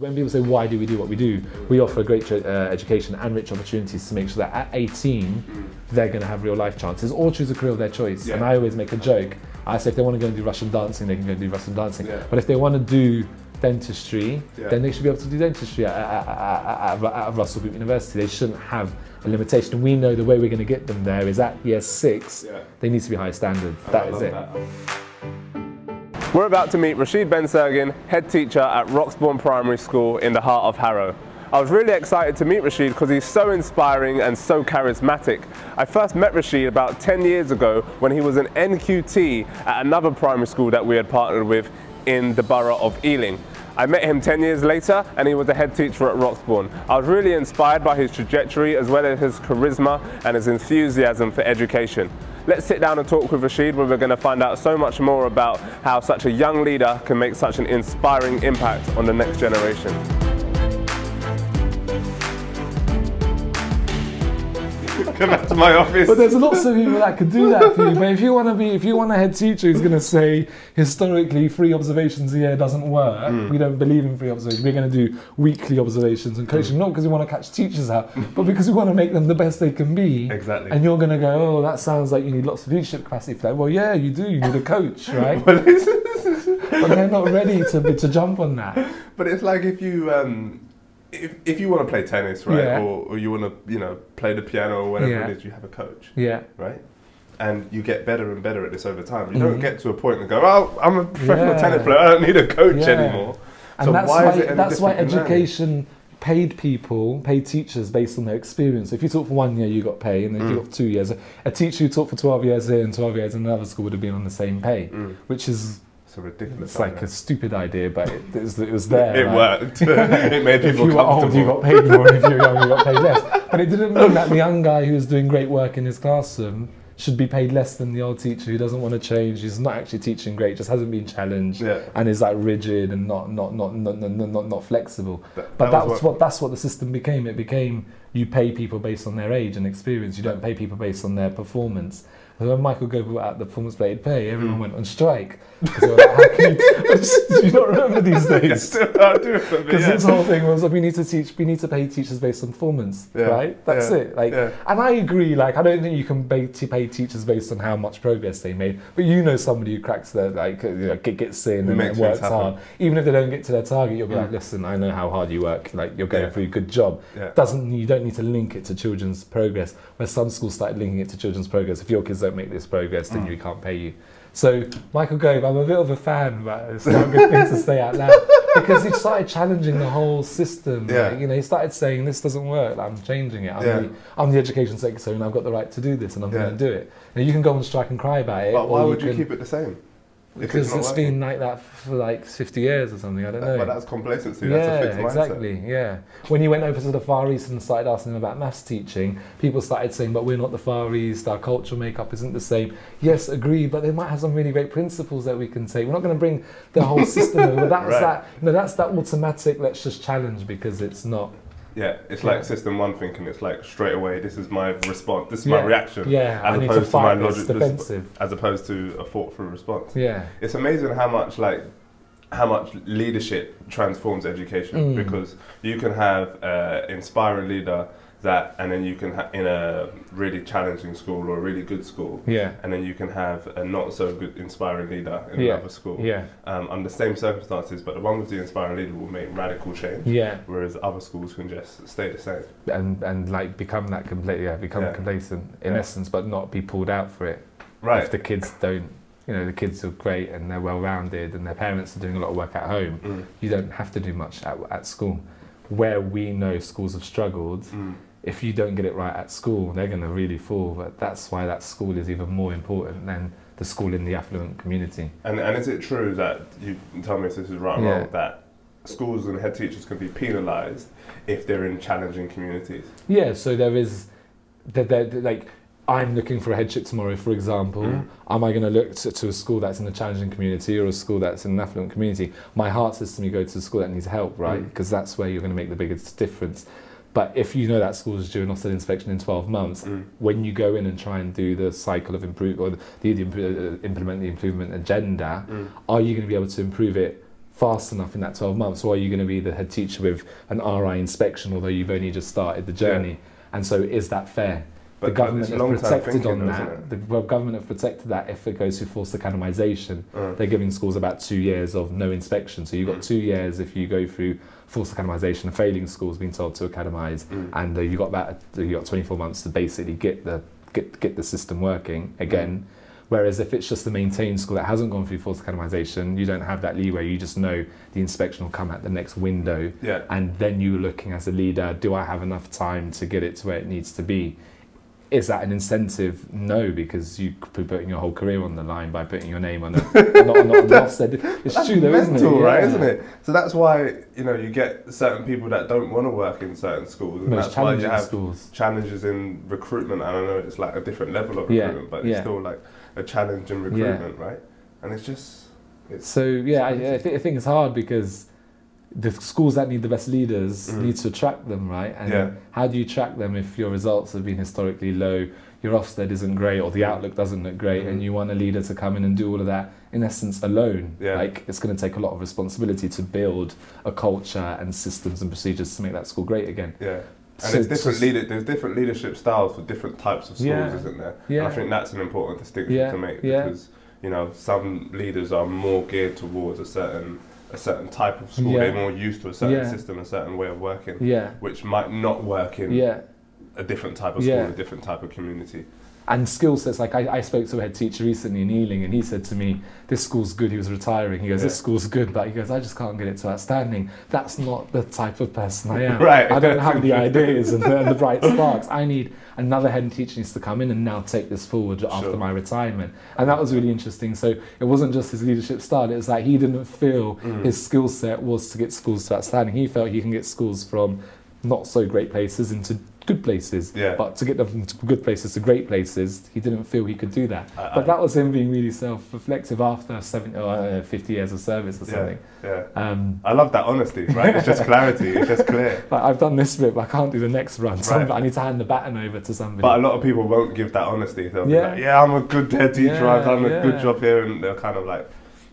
When people say, why do we do what we do? We offer a great uh, education and rich opportunities to make sure that at 18, they're going to have real life chances or choose a career of their choice. Yeah. And I always make a joke. I say, if they want to go and do Russian dancing, they can go and do Russian dancing. Yeah. But if they want to do dentistry, Yeah. then they should be able to do dentistry at, at, at, at, Russell Group University. They shouldn't have a limitation. We know the way we're going to get them there is at year six, they need to be high standard. I That is it. that. We're about to meet Rashid Ben Sergin, head teacher at Roxbourne Primary School in the heart of Harrow. I was really excited to meet Rashid because he's so inspiring and so charismatic. I first met Rashid about 10 years ago when he was an NQT at another primary school that we had partnered with in the borough of Ealing. I met him 10 years later and he was a head teacher at Roxbourne. I was really inspired by his trajectory as well as his charisma and his enthusiasm for education. Let's sit down and talk with Rashid where we're going to find out so much more about how such a young leader can make such an inspiring impact on the next generation. Come back to my office. But there's lots of people that could do that for you. But if you want to be, if you want a head teacher who's going to say historically free observations a year doesn't work, Mm. we don't believe in free observations. We're going to do weekly observations and coaching, Mm. not because we want to catch teachers out, but because we want to make them the best they can be. Exactly. And you're going to go, oh, that sounds like you need lots of leadership capacity for that. Well, yeah, you do. You need a coach, right? but, they're not ready to to jump on that. but it's like if you um, if, if you want to play tennis, right, Yeah. or, or you want to you know play the piano or whatever Yeah. it is, you have a coach, Yeah. right? And you get better and better at this over time. You don't Mhm. get to a point and go, "Oh, I'm a professional Yeah. tennis player. I don't need a coach anymore." And so that's why, why, is it any that's why education paid people, paid teachers based on their experience. If you taught for one year, you got pay, and then if you Mm. got for two years, a teacher who taught for 12 years here and 12 years in another school would have been on the same pay, Mm. which is It's a ridiculous. it's like idea. a stupid idea, but it, it, was, it was there. it right? worked. it made If people you were old, you got paid more, if you were young, you got paid less. But it didn't mean that the young guy who was doing great work in his classroom should be paid less than the old teacher who doesn't want to change, who's not actually teaching great, just hasn't been challenged, Yeah. and is like rigid and not not not not not, not, not flexible. That- But that that's what, that's what the system became. It became you pay people based on their age and experience. You don't pay people based on their performance. And when Michael Gove brought out the performance-based pay, everyone Mm. went on strike. 'Cause they were like, How can you, do you not remember these days? still can't do it. but Because yeah. his whole thing was we need to teach, we need to pay teachers based on performance, Yeah, right? That's yeah, it. Like, and I agree. Like, I don't think you can pay, pay teachers based on how much progress they made. But you know, somebody who cracks their like, you know, gets in Who and works hard, even if they don't get to their target, you'll be Mm. like, listen, I know how hard you work. Like, you're going through a good job. Doesn't you don't need to link it to children's progress. Where some schools started linking it to children's progress. If your kids don't make this progress, then Mm. we can't pay you. So Michael Gove, I'm a bit of a fan, but it's not a good thing to say out loud because he started challenging the whole system. Yeah. Like, you know, he started saying this doesn't work. I'm changing it. I'm, Yeah. the, I'm the education secretary, and I've got the right to do this, and I'm Yeah. going to do it. And you can go on strike and cry about it. But why would you can- keep it the same? Because it's working? been like that for like 50 years or something. I don't know. But that's complacency. yeah, That's a fixed mindset. exactly. Yeah. When you went over to the Far East and started asking them about maths teaching, people started saying, "But we're not the Far East. Our cultural makeup isn't the same." Yes, agree. But they might have some really great principles that we can take. We're not going to bring the whole system over. That's Right. that. You know, that's that automatic. Let's just challenge because it's not. Yeah, it's Yeah. like system one thinking. It's like straight away. This is my response. This is my reaction. Yeah, as I need to opposed to, my logic, defensive. as opposed to a thought through response. Yeah. It's amazing how much like how much leadership transforms education Mm. because you can have an inspiring leader that, and then you can ha- in a really challenging school or a really good school, Yeah. and then you can have a not so good inspiring leader in Yeah. another school. Yeah. Um, under the same circumstances, but the one with the inspiring leader will make radical change, Yeah. whereas other schools can just stay the same. And and like become that complete. Yeah. Become Yeah. complacent in Yeah. essence, but not be pulled out for it. Right. if the kids don't you know the kids are great and they're well rounded and their parents are doing a lot of work at home Mm. you don't have to do much at, at school where we know schools have struggled Mm. If you don't get it right at school they're going to really fall but that's why that school is even more important than the school in the affluent community And, and is it true that you tell me if this is right or Yeah. wrong that schools and head teachers can be penalised if they're in challenging communities? yeah so there is that they're, they're like I'm looking for a headship tomorrow, for example. Mm. Am I going to look to, to a school that's in a challenging community or a school that's in an affluent community? My heart says to me, go to a school that needs help, right? Mm. Because that's where you're going to make the biggest difference. But if you know that school is due an Ofsted inspection in 12 months, Mm. when you go in and try and do the cycle of improve or the, the, uh, implement the improvement agenda, Mm. are you going to be able to improve it fast enough in that 12 months, or are you going to be the head teacher with an RI inspection, although you've only just started the journey? And so, is that fair? But- the government have protected thinking, on that. The well, government have protected that if it goes through forced academisation. Uh, They're giving schools about two years of no inspection. So you've got Mm. two years if you go through forced academisation, a failing schools being told to academise, mm, and uh, you got that you got 24 months to basically get the get get the system working again. Whereas if it's just a maintained school that hasn't gone through forced academisation, you don't have that leeway. You just know the inspection will come at the next window, yeah. and then you're looking as a leader: do I have enough time to get it to where it needs to be? Is that an incentive? No, because you could be putting your whole career on the line by putting your name on a not, not, not. It's That's true, though, isn't it? mental, right? Yeah. Isn't it? So that's why you know you get certain people that don't want to work in certain schools, and Most that's why you have schools. challenges in recruitment. And I know it's like a different level of Yeah, recruitment, but yeah. it's still like a challenge in recruitment, right? And it's just it's So yeah, I, I think it's hard because the schools that need the best leaders Mhm. need to attract them, right? And Yeah. how do you track them if your results have been historically low, your Ofsted isn't great, or the outlook doesn't look great, and Mhm. you want a leader to come in and do all of that in essence alone? Yeah. Like it's going to take a lot of responsibility to build a culture and systems and procedures to make that school great again. yeah. And So it's different just- leader. There's different leadership styles for different types of schools, Yeah. isn't there? Yeah. I think that's an important distinction to make because you know some leaders are more geared towards a certain a certain type of school. Yeah. They're more used to a certain Yeah. system, a certain way of working, Yeah. which might not work in Yeah. a different type of school, a different type of community. And skill sets. Like I, I spoke to a head teacher recently in Ealing, and he said to me, "This school's good." He was retiring. He goes, "This school's good," but he goes, "I just can't get it to outstanding." That's not the type of person I am. Right. I don't have the ideas and the, and the bright sparks. I need another head teacher needs to come in and now take this forward after my retirement. And that was really interesting. So it wasn't just his leadership style. It was like he didn't feel Mm. his skill set was to get schools to outstanding. He felt he can get schools from not so great places into good places. Yeah. But to get them from good places to great places, he didn't feel he could do that. I- but I- that was him being really self-reflective after 70 or uh, 50 years of service or something. Yeah. Um, I love that honesty, right? It's just clarity. It's just clear. like I've done this bit, but I can't do the next run. So Right. I need to hand the baton over to somebody. But a lot of people won't give that honesty. They'll be Yeah. like, "Yeah, I'm a good head teacher. Yeah, I've done a good job here," and they're kind of like,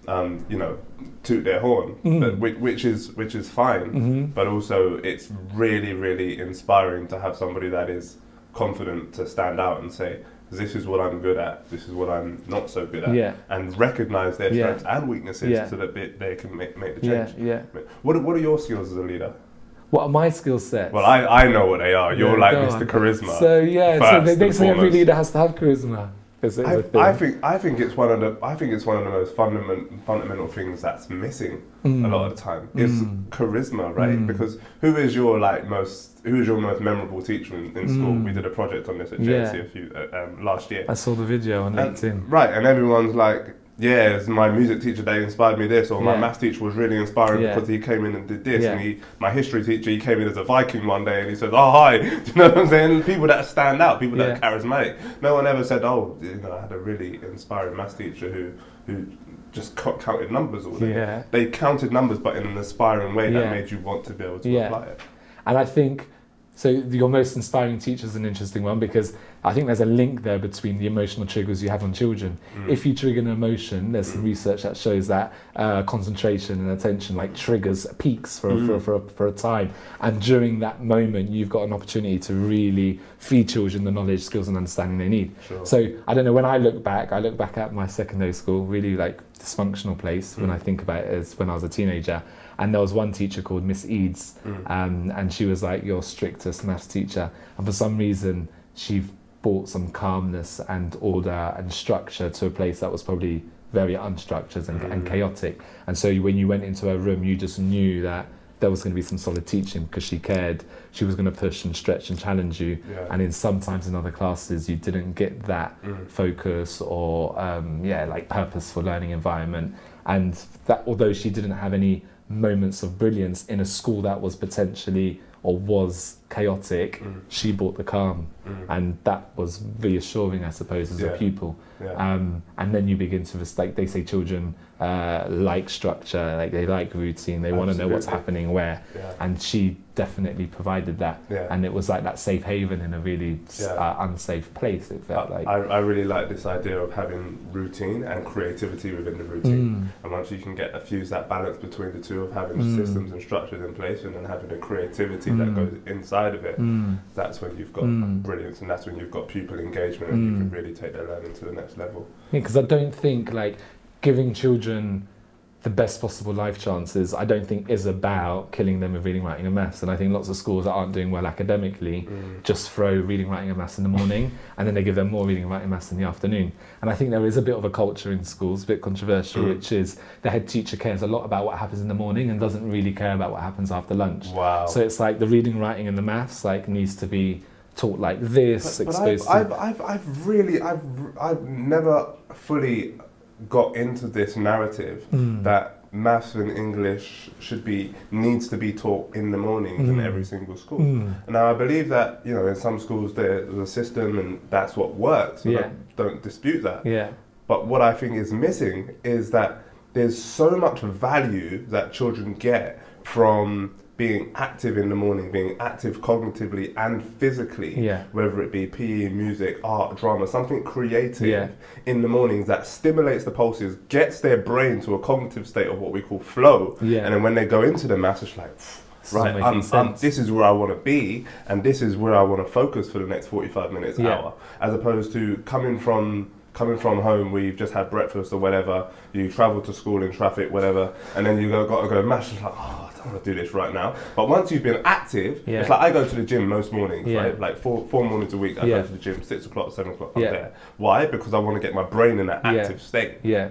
um, you know, toot their horn, Mm. but, which, which is which is fine. hmm But also, it's really, really inspiring to have somebody that is confident to stand out and say, "This is what I'm good at. This is what I'm not so good at," Yeah, and recognize their Yeah. strengths and weaknesses Yeah. so that they, they can make, make the change. yeah. What are, what are your skills as a leader? What are my skill sets? Well, I, I know what they are. You're Yeah, like Mr. Charisma. So yeah, so first they, and say every leader has to have charisma. Is, a I. I think I think it's one of the I think it's one of the most fundamental fundamental things that's missing Mm. a lot of the time is Mm. charisma, right? Mm. Because who is your like most who is your most memorable teacher in, in school? Mm. We did a project on this at Yeah. A few uh, um, last year, I saw the video on And- LinkedIn. right? And everyone's like, "Yeah, my music teacher that inspired me this," or "My Yeah. maths teacher was really inspiring Yeah. because he came in and did this," Yeah. and he, my history teacher, he came in as a Viking one day and he said, "Oh hi," Do you know what I'm saying? People that stand out, people that are charismatic. No one ever said, "Oh, you know, I had a really inspiring maths teacher who who just co- counted numbers all day." Yeah. They counted numbers, but in an inspiring way that made you want to be able to Yeah. apply it. And I think so. Your most inspiring teacher is an interesting one because I think there's a link there between the emotional triggers you have on children. Mm. If you trigger an emotion, there's some Mm. research that shows that uh, concentration and attention like triggers peaks for, Mm. for, for, a, for a time. And during that moment, you've got an opportunity to really feed children the knowledge, skills, and understanding they need. Sure. So I don't know. When I look back, I look back at my secondary school, really like dysfunctional place. When Mm. I think about it, as when I was a teenager, and there was one teacher called Miss Eads, Mm. um, and she was like your strictest maths teacher. And for some reason, she brought some calmness and order and structure to a place that was probably very unstructured and, and Mm. chaotic. And so when you went into her room, you just knew that there was going to be some solid teaching because she cared. She was going to push and stretch and challenge you. yeah. And in sometimes in other classes, you didn't get that Mm. focus or um, yeah, like purposeful learning environment. And that although she didn't have any moments of brilliance in a school that was potentially or was chaotic, Mm. she brought the calm, Mm. and that was reassuring, I suppose, as Yeah. a pupil. Yeah. Um, and then you begin to like they say, children uh, like structure, like they like routine, they want to know what's happening where, yeah. and she definitely provided that. Yeah. And it was like that safe haven in a really uh, unsafe place. It felt I, like. I, I really like this idea of having routine and creativity within the routine. Mm. And once you can get a fuse that balance between the two of having Mm. systems and structures in place and then having the creativity that Mm. goes inside of it, Mm. that's when you've got Mm. brilliance and that's when you've got pupil engagement and you can really take their learning to the next level. because I don't think like giving children the best possible life chances. I don't think is about killing them with reading, writing, and maths. And I think lots of schools that aren't doing well academically just throw reading, writing, and maths in the morning, and then they give them more reading, writing, and maths in the afternoon. And I think there is a bit of a culture in schools, a bit controversial, Mm. which is the head teacher cares a lot about what happens in the morning and doesn't really care about what happens after lunch. Wow. So it's like the reading, writing, and the maths like needs to be taught like this, but, but I've, to. I've, I've, I've really, I've, I've never fully got into this narrative Mm. that maths and English should be needs to be taught in the mornings in Mm. every single school. Mm. Now I believe that you know in some schools there's a system and that's what works. Yeah. don't dispute that. Yeah. But what I think is missing is that there's so much value that children get from being active in the morning, being active cognitively and physically, Yeah. whether it be PE, music, art, drama, something creative Yeah. in the mornings that stimulates the pulses, gets their brain to a cognitive state of what we call flow. Yeah. And then when they go into the maths, it's like, right, I'm, I'm, this is where I want to be, and this is where I want to focus for the next 45 minutes, hour, as opposed to coming from coming from home where you've just had breakfast or whatever, you travel to school in traffic, whatever, and then you go, got to go mash. It's like, oh, I don't want to do this right now. But once you've been active, Yeah. it's like I go to the gym most mornings, Yeah. right? Like four four mornings a week, I Yeah. go to the gym, six o'clock, seven o'clock, I'm there. Why? Because I want to get my brain in that active state. Yeah.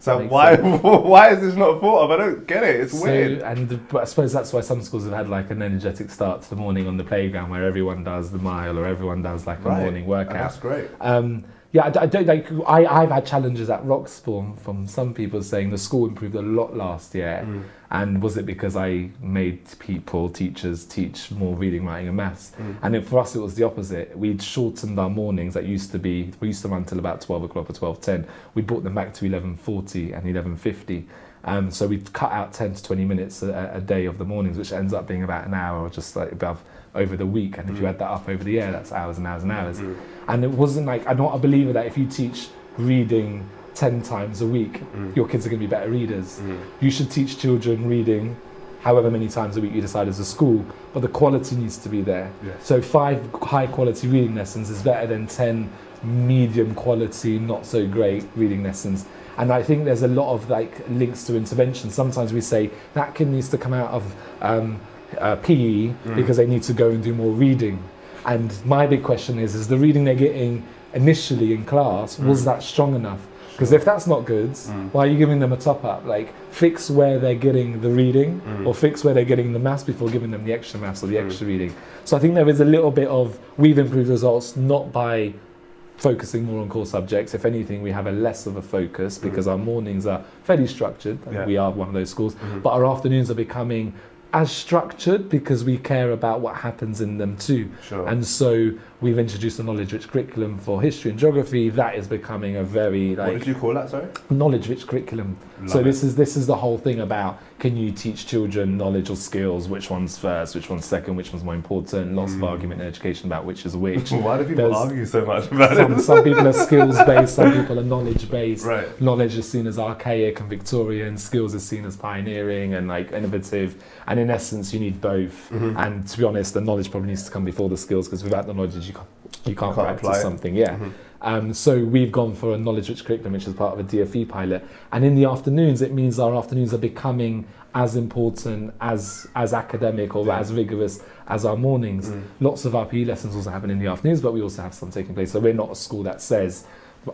So why sense. why is this not thought of? I don't get it. It's so, weird. and I suppose that's why some schools have had like an energetic start to the morning on the playground where everyone does the mile or everyone does like a Right. morning And workout. that's great. Um, yeah, I don't like. I, I've had challenges at Roxbourne from some people saying the school improved a lot last year, Mm. And was it because I made people, teachers, teach more reading, writing, and maths? Mm. And it, for us, it was the opposite. We'd shortened our mornings. That used to be we used to run till about twelve o'clock or twelve ten. We brought them back to eleven forty and eleven fifty. Um, so we cut out ten to twenty minutes a, a day of the mornings, which ends up being about an hour or just like above over the week. And if you Mm. add that up over the year, that's hours and hours and hours. Mm. And it wasn't like I'm not a believer that if you teach reading ten times a week, Mm. your kids are going to be better readers. Mm. You should teach children reading however many times a week you decide as a school, but the quality needs to be there. Yes. So five high quality reading lessons is better than ten medium quality, not so great reading lessons. And I think there's a lot of like links to intervention. Sometimes we say that kid needs to come out of um, uh, PE Mm. because they need to go and do more reading. And my big question is: Is the reading they're getting initially in class was Mm. that strong enough? Because if that's not good, Mm. why are you giving them a top up? Like fix where they're getting the reading, Mm. or fix where they're getting the maths before giving them the extra maths or the Mm. extra reading. So I think there is a little bit of we've improved results not by focusing more on core subjects. If anything, we have a less of a focus because our mornings are fairly structured. and Yeah. We are one of those schools, Mhm. but our afternoons are becoming as structured because we care about what happens in them too. Sure. And so we've introduced a knowledge-rich curriculum for history and geography. That is becoming a very what like did you call that? Sorry. knowledge-rich curriculum. Love so it. this is this is the whole thing about can you teach children knowledge or skills? Which one's first? Which one's second? Which one's more important? Lots of Mm. argument in education about which is which. Why do people There's argue so much about some, it? some people are skills-based. Some people are knowledge-based. Right. Knowledge is seen as archaic and Victorian. Skills is seen as pioneering and like innovative. And in essence, you need both. Mhm. And to be honest, the knowledge probably needs to come before the skills because without the knowledge, you can't you can't, can't practice something. Yeah. Mhm. Um, so we've gone for a knowledge-rich curriculum, which is part of a DFE pilot. And in the afternoons, it means our afternoons are becoming as important as as academic or Yeah. as rigorous as our mornings. Mm. Lots of our PE lessons also happen in the afternoons, but we also have some taking place. So we're not a school that says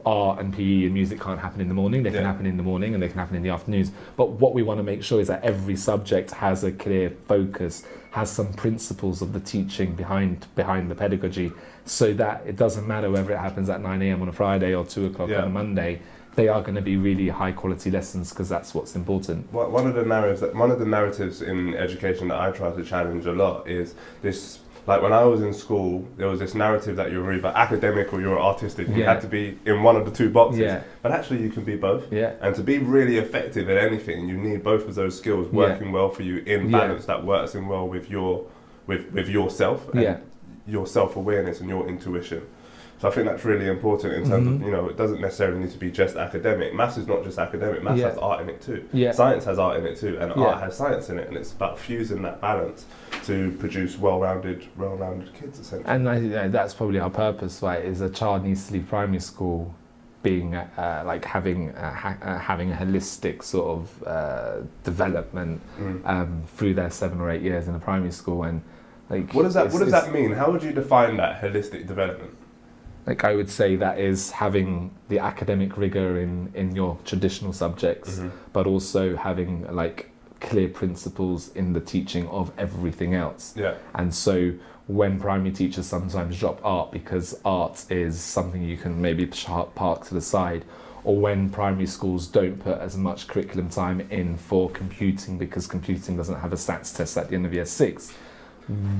art and PE and music can't happen in the morning. They can Yeah. happen in the morning and they can happen in the afternoons. But what we want to make sure is that every subject has a clear focus, has some principles of the teaching behind behind the pedagogy, so that it doesn't matter whether it happens at 9 a.m. on a Friday or 2 o'clock Yeah. on a Monday. they are going to be really high quality lessons because that's what's important. One one of the narratives, that, one of the narratives in education that I try to challenge a lot is this. Like when I was in school, there was this narrative that you were either academic or you were artistic. You Yeah. had to be in one of the two boxes. Yeah. But actually, you can be both. Yeah. And to be really effective at anything, you need both of those skills Yeah. working well for you in Yeah. balance that works in well with your with with yourself and Yeah. your self awareness and your intuition. So I think that's really important in terms Mhm. of you know it doesn't necessarily need to be just academic. Maths is not just academic. Maths Yeah. has art in it too. Yeah. Science has art in it too, and Yeah. art has science in it, and it's about fusing that balance to produce well-rounded, well-rounded kids essentially. And I, think that's probably our purpose, right? Is a child needs to leave primary school being uh, like having uh, ha- uh, having a holistic sort of uh, development Mm. um, through their seven or eight years in a primary school, and like What does that What does that mean? How would you define that holistic development? Like I would say that is having the academic rigor in in your traditional subjects, Mhm. but also having like clear principles in the teaching of everything else. Yeah. And so when primary teachers sometimes drop art because art is something you can maybe park to the side, or when primary schools don't put as much curriculum time in for computing because computing doesn't have a SATs test at the end of year six,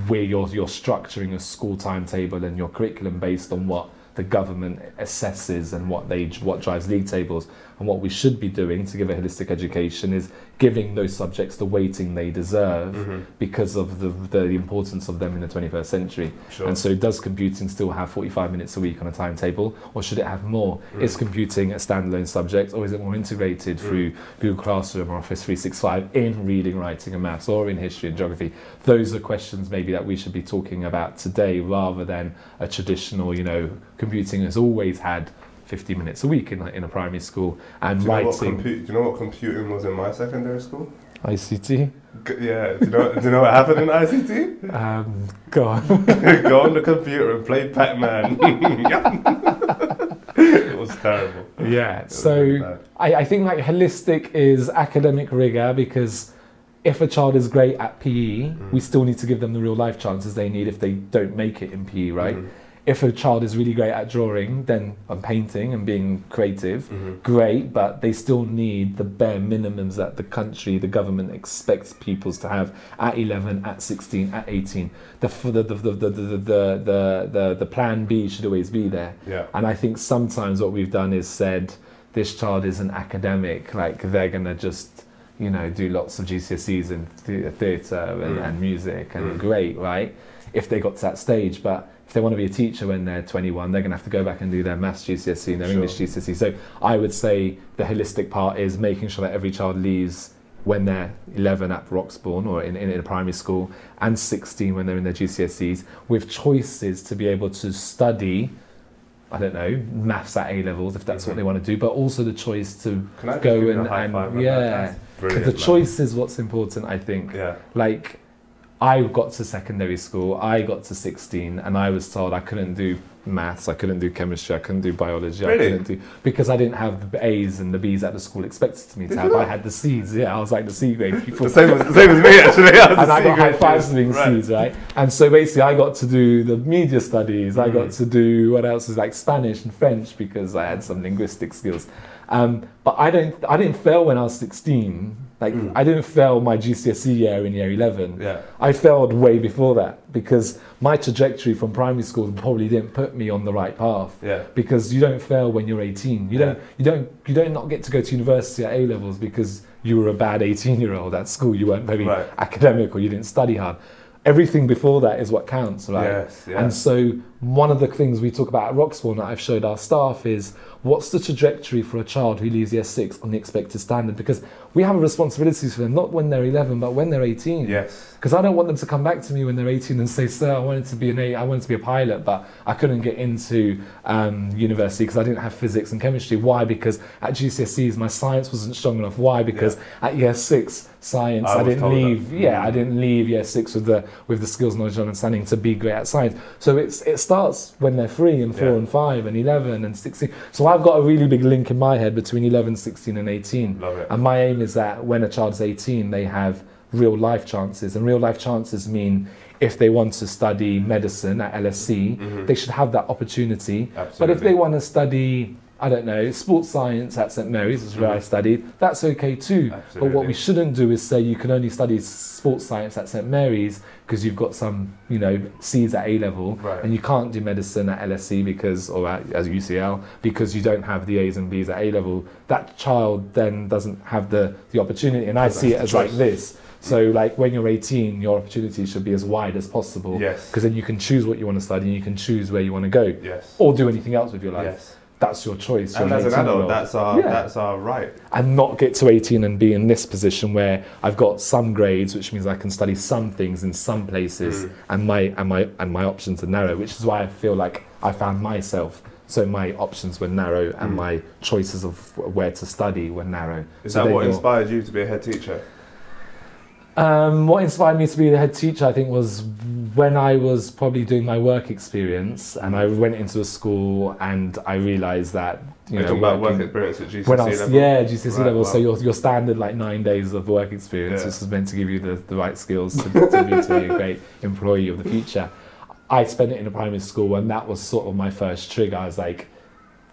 where you're, you're structuring a school timetable and your curriculum based on what the government assesses and what they what drives league tables and what we should be doing to give a holistic education is giving those subjects the weighting they deserve Mhm. because of the, the importance of them in the 21st century. Sure. And so, does computing still have 45 minutes a week on a timetable, or should it have more? Mm. Is computing a standalone subject, or is it more integrated through Google Classroom or Office 365 in reading, writing, and maths, or in history and geography? Those are questions maybe that we should be talking about today, rather than a traditional, you know, computing has always had 50 minutes a week in a, in a primary school, and do you, know writing compu- do you know what computing was in my secondary school? ICT. Yeah. Do you know, do you know what happened in ICT? Um, go on. Go on the computer and play Pac-Man. it was terrible. Yeah. Was So really. I, I think like holistic is academic rigor because if a child is great at PE, Mm. we still need to give them the real life chances they need if they don't make it in PE, right? Mhm. If a child is really great at drawing, then and painting and being creative, Mhm. great, but they still need the bare minimums that the country, the government expects pupils to have at 11, at 16, at 18. The the the the the the the, the, the, plan B should always be there. Yeah. And I think sometimes what we've done is said, this child is an academic, like they're gonna just, you know, do lots of GCSEs in the- theatre and, Mm. and music and Mm. great, right? If they got to that stage, but if they want to be a teacher when they're 21, they're gonna have to go back and do their maths GCSE and their Sure. English GCSE. So I would say the holistic part is making sure that every child leaves when they're 11 at Roxbourne or in, in, in a primary school and 16 when they're in their GCSEs with choices to be able to study I don't know, maths at A levels if that's what Mhm. they want to do, but also the choice to Can I go and, and five on that? yeah, the man. choice is what's important. I think. Yeah. Like, I got to secondary school, I got to 16, and I was told I couldn't do maths, I couldn't do chemistry, I couldn't do biology, I Really? couldn't do because I didn't have the A's and the B's that the school expected to me to Did have. you I had the C's. Yeah, I was like the C grade people The same as, same as me actually. I and I got high fives student. being Right. C's, right? And so basically, I got to do the media studies. I got Mm. to do what else is like Spanish and French because I had some linguistic skills. Um, but I don't, I didn't fail when I was 16. Like Mm. I didn't fail my GCSE year in year 11. Yeah. I failed way before that because my trajectory from primary school probably didn't put me on the right path Yeah. because you don't fail when you're 18. You don't you don't you don't not get to go to university at A levels because you were a bad 18 year old at school. You weren't very Right. academic or you didn't study hard. Everything before that is what counts, right? Yes. Yeah. And so one of the things we talk about at Roxbourne that I've showed our staff is what's the trajectory for a child who leaves year six on the expected standard? Because we have a responsibility for them, not when they're 11, but when they're 18. yes. Because I don't want them to come back to me when they're 18 and say, "Sir, I wanted to be an A, I wanted to be a pilot, but I couldn't get into um, university because I didn't have physics and chemistry." Why? Because at GCSEs my science wasn't strong enough. Why? Because at year six science I I, didn't told that. leave. Yeah, I Mm. didn't leave year six with the with the skills, knowledge, and understanding to be great at science. So it's it starts when they're three and four Yeah. and five and 11 and 16. So I've got a really big link in my head between 11, 16, and 18. Love it. And my aim is that when a child's 18, they have real life chances. And real life chances mean if they want to study medicine at LSE, Mhm. they should have that opportunity. Absolutely. But if they want to study I don't know, sports science at St Mary's, which is where I Mhm. studied, that's okay too. But what we shouldn't do is say you can only study sports science at St Mary's because you've got some, you know, C's at A level, Right. and you can't do medicine at LSE because or at as UCL because you don't have the A's and B's at A level. That child then doesn't have the the opportunity, and I see it as the like this. So like when you're 18, your opportunities should be as wide as possible Yes. because then you can choose what you want to study and you can choose where you want to go Yes. or do anything else with your life. Yes. That's your choice. And as an adult, that's our Yeah. that's our right. and not get to 18 and be in this position where I've got some grades, which means I can study some things in some places, Mm. and my and my and my options are narrow, which is why I feel like I found myself. So my options were narrow, and Mm. my choices of where to study were narrow. Is So that what inspired you to be a head teacher? Um, what inspired me to be the head teacher, I think, was when I was probably doing my work experience, and I went into a school and I realised that you know talking about work experience at GCSE when I was, level. yeah, GCSE Right, level. So your, your standard like nine days of work experience, Yeah. which is meant to give you the, the right skills to, to be to be a great employee of the future. I spent it in a primary school, and that was sort of my first trigger. I was like,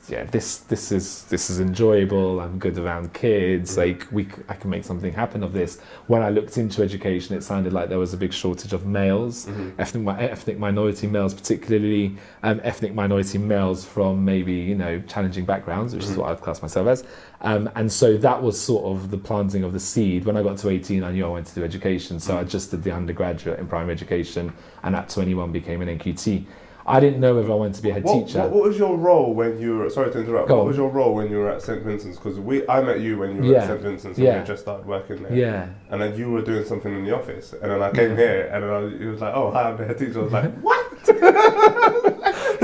yeah, this this is this is enjoyable. I'm good around kids. Mhm. Like we, I can make something happen of this. When I looked into education, it sounded like there was a big shortage of males Mhm. ethnic, ethnic minority males, particularly um, ethnic minority males from maybe you know challenging backgrounds, which is Mhm. what I'd class myself as. Um, and so that was sort of the planting of the seed. When I got to 18, I knew I wanted to do education, so I Mhm. just did the undergraduate in primary education, and at 21 became an NQT. I didn't know whether I wanted to be a head What, teacher. what, what was your role when you were? Sorry to interrupt. Go what on. was your role when you were at St Vincent's? Because we, I met you when you were Yeah. at St Vincent's and Yeah. we just started working there. yeah, And then you were doing something in the office, and then I came here, and then I was, it was like, "Oh, hi, I'm the head teacher." I was like, "What?" so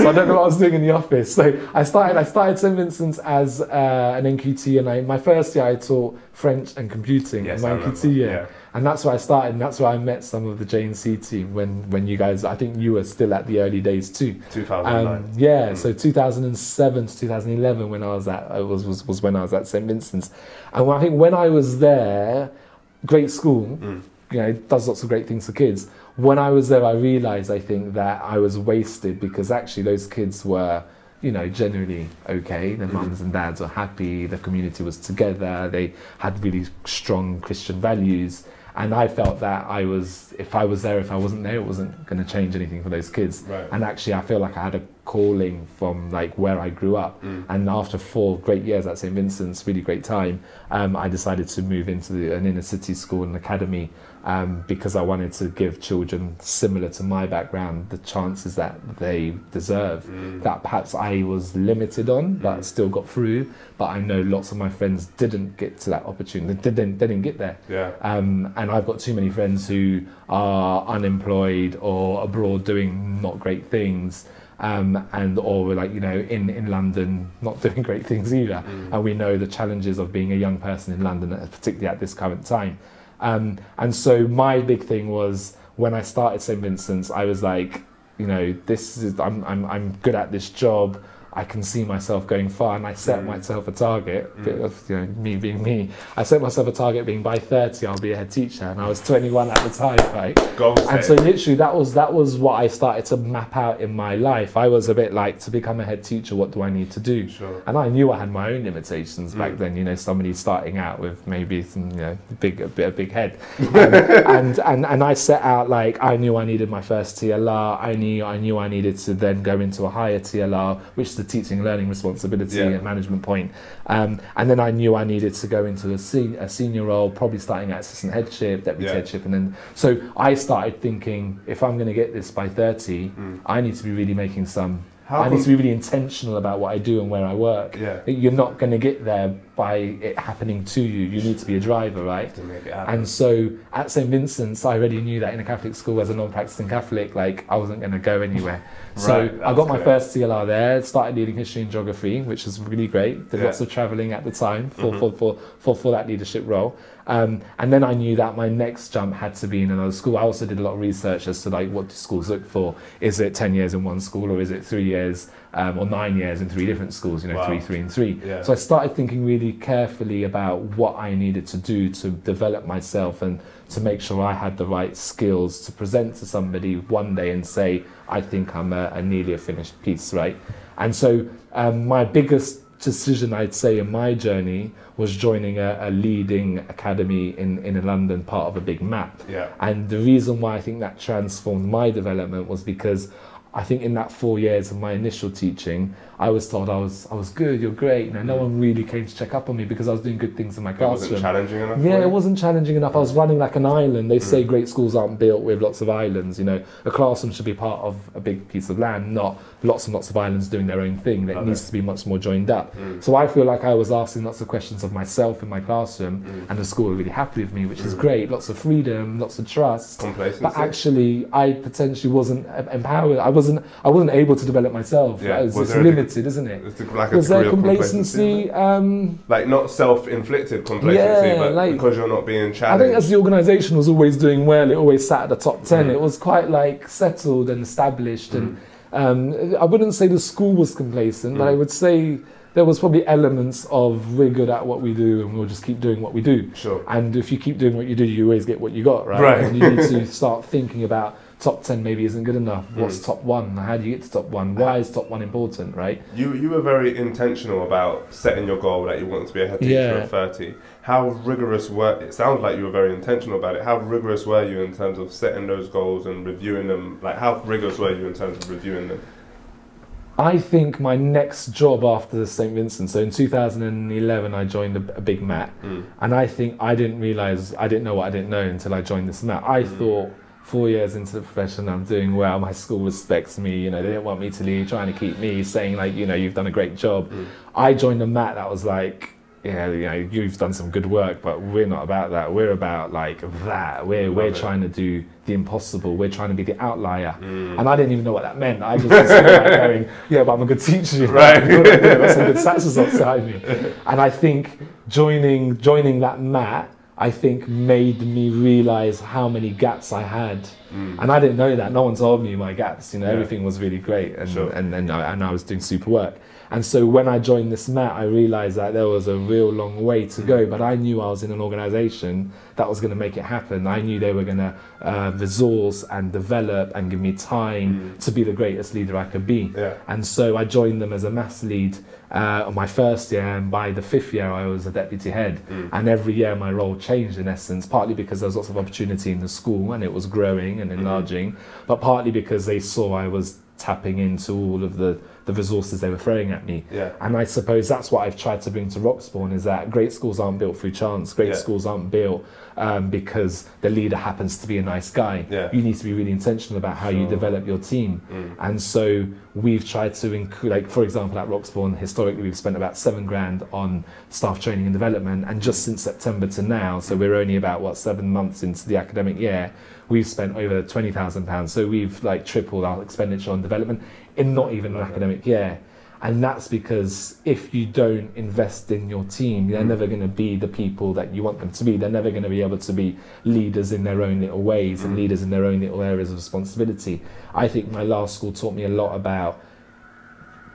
I don't know what I was doing in the office. So I started. I started St Vincent's as uh, an NQT, and I, my first year I taught French and computing. Yes, in my NQT year. Yeah. And that's where I started, and that's where I met some of the JNC team when, when you guys, I think you were still at the early days too. 2009. Um, yeah, Mm. so 2007 to 2011 when I was at, I was, was, was when I was at St. Vincent's. And when, I think when I was there, great school, Mm. you know, it does lots of great things for kids. When I was there, I realized, I think, that I was wasted because actually those kids were, you know, generally okay. Their Mhm. mums and dads were happy. The community was together. They had really strong Christian values. And I felt that I was, if I was there, if I wasn't there, it wasn't going to change anything for those kids. Right. And actually, I feel like I had a calling from like where I grew up. Mm. And after four great years at St. Vincent's, really great time, um, I decided to move into the, an inner city school and academy um, because I wanted to give children similar to my background the chances that they deserve. Mm. That perhaps I was limited on, but Mm. still got through. But I know lots of my friends didn't get to that opportunity. They didn't, they didn't get there. Yeah. Um, and I've got too many friends who are unemployed or abroad doing not great things. Um, and or like you know in, in London not doing great things either. Mm. and we know the challenges of being a young person in London particularly at this current time. Um, and so my big thing was when I started St Vincent's I was like you know this is I'm, I'm, I'm good at this job I can see myself going far and I set Mm. myself a target Mm. bit of you know me being me I set myself a target being by 30 I'll be a head teacher and I was 21 at the time right Goal and so literally that was that was what I started to map out in my life I was a bit like to become a head teacher what do I need to do Sure. and I knew I had my own limitations back Mm. then. You know, somebody starting out with maybe some, you know, big a bit a big head, um, and and and I set out like I knew I needed my first TLR. I knew I knew I needed to then go into a higher TLR, which the teaching and learning responsibility Yeah. and management point. Um, and then I knew I needed to go into a, sen- a senior role, probably starting at assistant headship, deputy Yeah. headship, and then so I started thinking if I'm going to get this by 30, Mm. I need to be really making some. How I need to be really intentional about what I do and where I work. Yeah. You're not going to get there by it happening to you. You need to be a driver, right? To make it happen. And so at St. Vincent's, I already knew that in a Catholic school as a non practicing Catholic, like I wasn't going to go anywhere. So Right, I got my first TLR there, started leading history and geography, which was really great. Did Yeah. lots of traveling at the time for, Mhm. for, for, for, for that leadership role. Um, and then I knew that my next jump had to be in another school. I also did a lot of research as to like what do schools look for. Is it 10 years in one school or is it three years um, or nine years in three different schools, you know, Wow. three, three, and three. Yeah. So I started thinking really carefully about what I needed to do to develop myself and to make sure I had the right skills to present to somebody one day and say, I think I'm a, a nearly a finished piece, right? And so um, my biggest decision I'd say in my journey was joining a, a leading academy in, in London, part of a big mat. Yeah. And the reason why I think that transformed my development was because I think in that four years of my initial teaching, I was told I was I was good, you're great. You know, no mm. one really came to check up on me because I was doing good things in my It wasn't challenging enough. Yeah, it wasn't challenging enough. I was mm. running like an island. They say mm. great schools aren't built with lots of islands. You know, a classroom should be part of a big piece of land, not lots and lots of islands doing their own thing. That Okay. needs to be much more joined up. So I feel like I was asking lots of questions of myself in my classroom, and the school were really happy with me, which is great. Lots of freedom, lots of trust. But actually, I potentially wasn't empowered. I wasn't. I wasn't able to develop myself. Yeah. It's, Was it's there a limited, isn't it? It's like a Was there degree of complacency? Um, Like not self-inflicted complacency, Yeah, but like- because you're not being challenged. I think as the organisation was always doing well, it always sat at the top 10. Mm. It was quite like settled and established. And um, I wouldn't say the school was complacent, but I Mm. would say there was probably elements of we're good at what we do and we'll just keep doing what we do. Sure. And if you keep doing what you do, you always get what you got, right? Right. And you need to start thinking about top 10 maybe isn't good enough. What's Mm. top one? How do you get to top one? Why is top one important, right? You you were very intentional about setting your goal that you wanted to be a head teacher Yeah. at 30. How rigorous were it sounds like you were very intentional about it. How rigorous were you in terms of setting those goals and reviewing them? Like how rigorous were you in terms of reviewing them? I think my next job after St. Vincent, so in 2011, I joined a, a big mat. Mm. And I think I didn't realize, I didn't know what I didn't know until I joined this mat. I thought four years into the profession, I'm doing well. My school respects me. You know, they didn't want me to leave, trying to keep me, saying like, you know, you've done a great job. Mm. I joined a mat that was like, yeah, you know, you've done some good work, but we're not about that. We're about like that. We're we're it. trying to do the impossible. We're trying to be the outlier. Mm. And I didn't even know what that meant. I just was going, yeah, but I'm a good teacher. Right. I've got- some good stats behind me. And I think joining joining that mat, I think made me realize how many gaps I had. Mm. And I didn't know that. No one told me my gaps. You know, Yeah. everything was really great, and Sure. and and I, and I was doing super work. And so when I joined this mat, I realized that there was a real long way to go. But I knew I was in an organization that was going to make it happen. I knew they were going to uh, resource and develop and give me time to be the greatest leader I could be. Yeah. And so I joined them as a maths lead uh, on my first year, and by the fifth year, I was a deputy head. And every year, my role changed in essence, partly because there was lots of opportunity in the school and it was growing and enlarging, but partly because they saw I was tapping into all of the, the resources they were throwing at me. Yeah. And I suppose that's what I've tried to bring to Roxbourne is that great schools aren't built through chance. Great Yeah. schools aren't built um, because the leader happens to be a nice guy. Yeah. You need to be really intentional about how you develop your team. Mm. And so we've tried to include, like for example, at Roxbourne, historically we've spent about seven grand on staff training and development. And just since September to now, so we're only about what seven months into the academic year, we've spent over twenty thousand pounds. So we've like tripled our expenditure on development in not even an academic year. And that's because if you don't invest in your team, they're mm. never going to be the people that you want them to be. They're never going to be able to be leaders in their own little ways and mm. leaders in their own little areas of responsibility. I think my last school taught me a lot about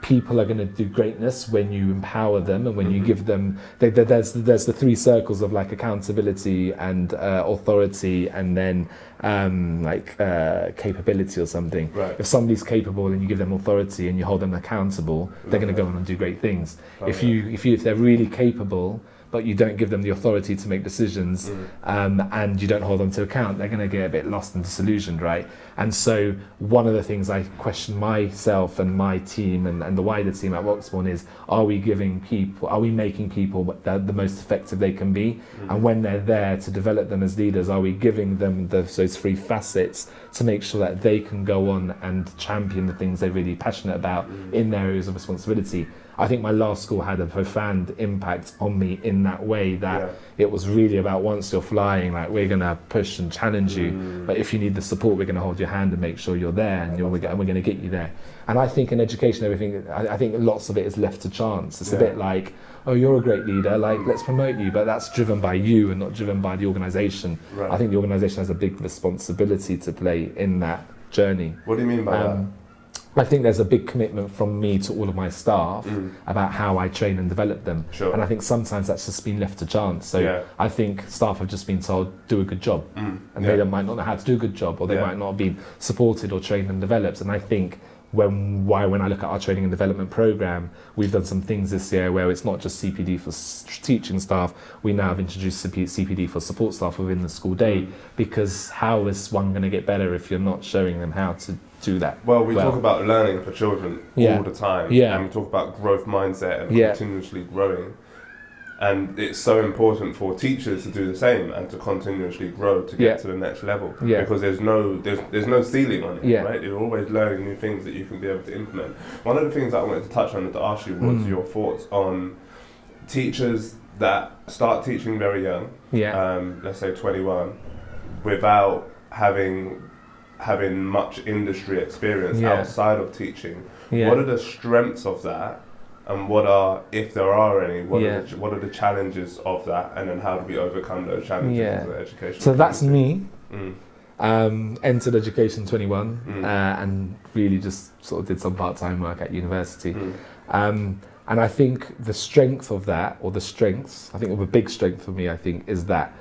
people are going to do greatness when you empower them and when you give them there- there- there's there's the three circles of like accountability and uh, authority and then um, like uh, capability or something Right. if somebody's capable and you give them authority and you hold them accountable they're going to go on and do great things if Okay. you if you if they're really capable but you don't give them the authority to make decisions mm. um, and you don't hold them to account, they're going to get a bit lost and disillusioned, right? And so, one of the things I question myself and my team and, and the wider team at Roxbourne is are we giving people, are we making people they're the most effective they can be? Mm. And when they're there to develop them as leaders, are we giving them the, those three facets to make sure that they can go on and champion the things they're really passionate about mm. in their areas of responsibility? I think my last school had a profound impact on me in that way that Yeah. it was really about once you're flying, like we're gonna push and challenge you, Mm. but if you need the support, we're gonna hold your hand and make sure you're there, and, you're, we're, and we're gonna get you there. And I think in education, everything, I, I think lots of it is left to chance. It's a bit like, oh, you're a great leader, like let's promote you, but that's driven by you and not driven by the organisation. Right. I think the organisation has a big responsibility to play in that journey. What do you mean by Um, I think there's a big commitment from me to all of my staff mm. about how I train and develop them. Sure. And I think sometimes that's just been left to chance. So Yeah. I think staff have just been told, do a good job. Mm. And yeah. they might not know how to do a good job or they Yeah. might not have been supported or trained and developed. And I think when why when I look at our training and development program, we've done some things this year where it's not just CPD for s- teaching staff. We now have introduced CP- CPD for support staff within the school day mm. because how is one going to get better if you're not showing them how to do that? Well, we Well- talk about learning for children Yeah. all the time, Yeah. and we talk about growth mindset and Yeah. continuously growing. And it's so important for teachers to do the same and to continuously grow to get to the next level. Yeah. Because there's no there's there's no ceiling on it, Yeah. right? You're always learning new things that you can be able to implement. One of the things that I wanted to touch on and to ask you was Mm. your thoughts on teachers that start teaching very young, Yeah, um, let's say 21, without having having much industry experience Yeah. outside of teaching. yeah. What are the strengths of that, and what are, if there are any, what Yeah. are the, what are the challenges of that, and then how do we overcome those challenges Yeah. as an education? so that's me. Mm. Um, entered education 21 Mm. uh, and really just sort of did some part-time work at university. Mm. Um, and I think the strength of that, or the strengths, I think of a big strength for me, I think, is that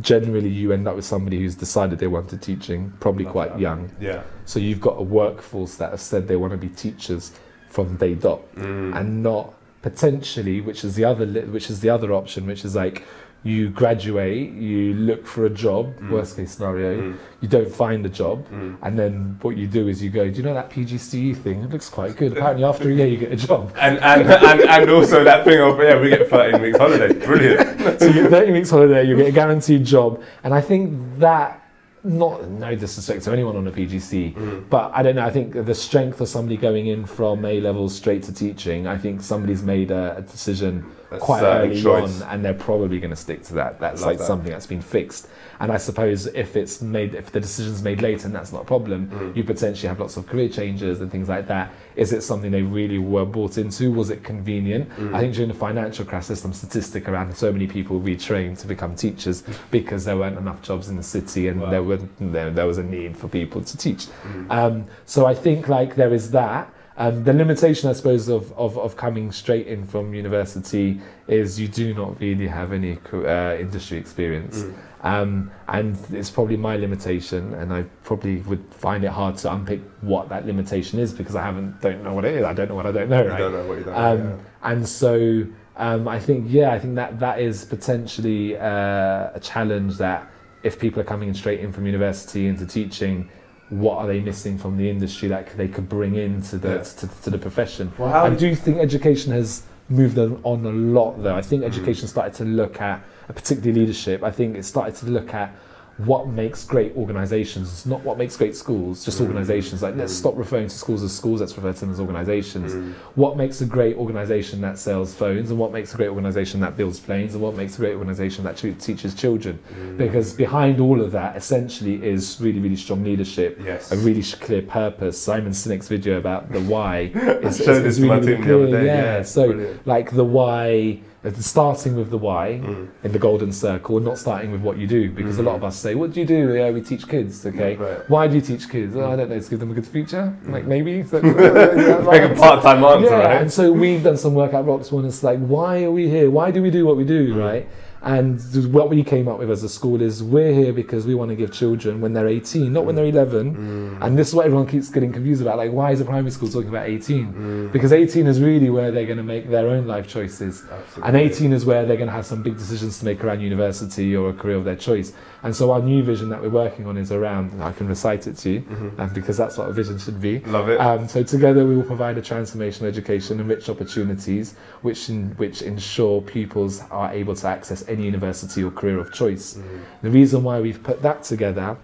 generally you end up with somebody who's decided they wanted teaching, probably Love quite that. young. Yeah. So you've got a workforce that have said they want to be teachers from day dot, Mm. and not potentially, which is the other, which is the other option, which is like you graduate, you look for a job, Mm. worst case scenario, Mm. you don't find a job, Mm. and then what you do is you go, do you know that PGCE thing? It looks quite good. Apparently, after a year, you get a job. And, and, and, and also that thing of, yeah, we get 13 weeks holiday. Brilliant. so you get 30 weeks holiday, you get a guaranteed job, and I think that. Not no disrespect to anyone on a PGCE, Mm. but I don't know. I think the strength of somebody going in from A level straight to teaching. I think somebody's made a, a decision Quite early choice. on, and they're probably going to stick to that. That's Love like that. something that's been fixed. And I suppose if it's made, if the decision's made later, and that's not a problem, Mm. you potentially have lots of career changes and things like that. Is it something they really were bought into? Was it convenient? Mm. I think during the financial crisis, some statistic around so many people retrained to become teachers because there weren't enough jobs in the city, and Wow. there were there, there was a need for people to teach. Mm. Um, so I think like there is that. Um, the limitation, I suppose, of, of, of coming straight in from university is you do not really have any uh, industry experience. Mm. Um, and it's probably my limitation, and I probably would find it hard to unpick what that limitation is because I haven't don't know what it is. I don't know what I don't know, You don't know what you don't Um, know. And so um, I think, yeah, I think that that is potentially uh, a challenge that if people are coming in straight in from university into teaching, what are they missing from the industry that they could bring into the Yeah. to, to the profession? Well, I do think education has moved on on a lot, though. I think Mm. education started to look at, particularly leadership. I think it started to look at what makes great organisations, It's not what makes great schools, just Mm. organisations. Like, let's Mm. stop referring to schools as schools, let's refer to them as organisations. Mm. What makes a great organisation that sells phones, and what makes a great organisation that builds planes, and what makes a great organisation that ch- teaches children? Mm. Because behind all of that, essentially, is really, really strong leadership, Yes. a really clear purpose. Simon Sinek's video about the why is, I showed this to my team the other clear, day. Yeah, Yeah, so brilliant. like the why, uh, starting with the why Mm. in the golden circle, and not starting with what you do, because a lot of us say, "What do you do?" Yeah, we teach kids. Okay, Right. why do you teach kids? Oh, I don't know. To give them a good future, like maybe. Like a part-time answer, yeah, right? and so we've done some work at Roxbourne. It's like, why are we here? Why do we do what we do, Mm. right? And what we came up with as a school is we're here because we want to give children when they're 18, not when they're 11. Mm. And this is what everyone keeps getting confused about. Like, why is a primary school talking about 18? Mm. Because 18 is really where they're going to make their own life choices. Absolutely. And 18 is where they're going to have some big decisions to make around university or a career of their choice. And so our new vision that we're working on is around, I can recite it to you, Mhm. um, because that's what a vision should be. Love it. Um, so together we will provide a transformational education and rich opportunities which, in, which ensure pupils are able to access any university or career of choice. Mm. The reason why we've put that together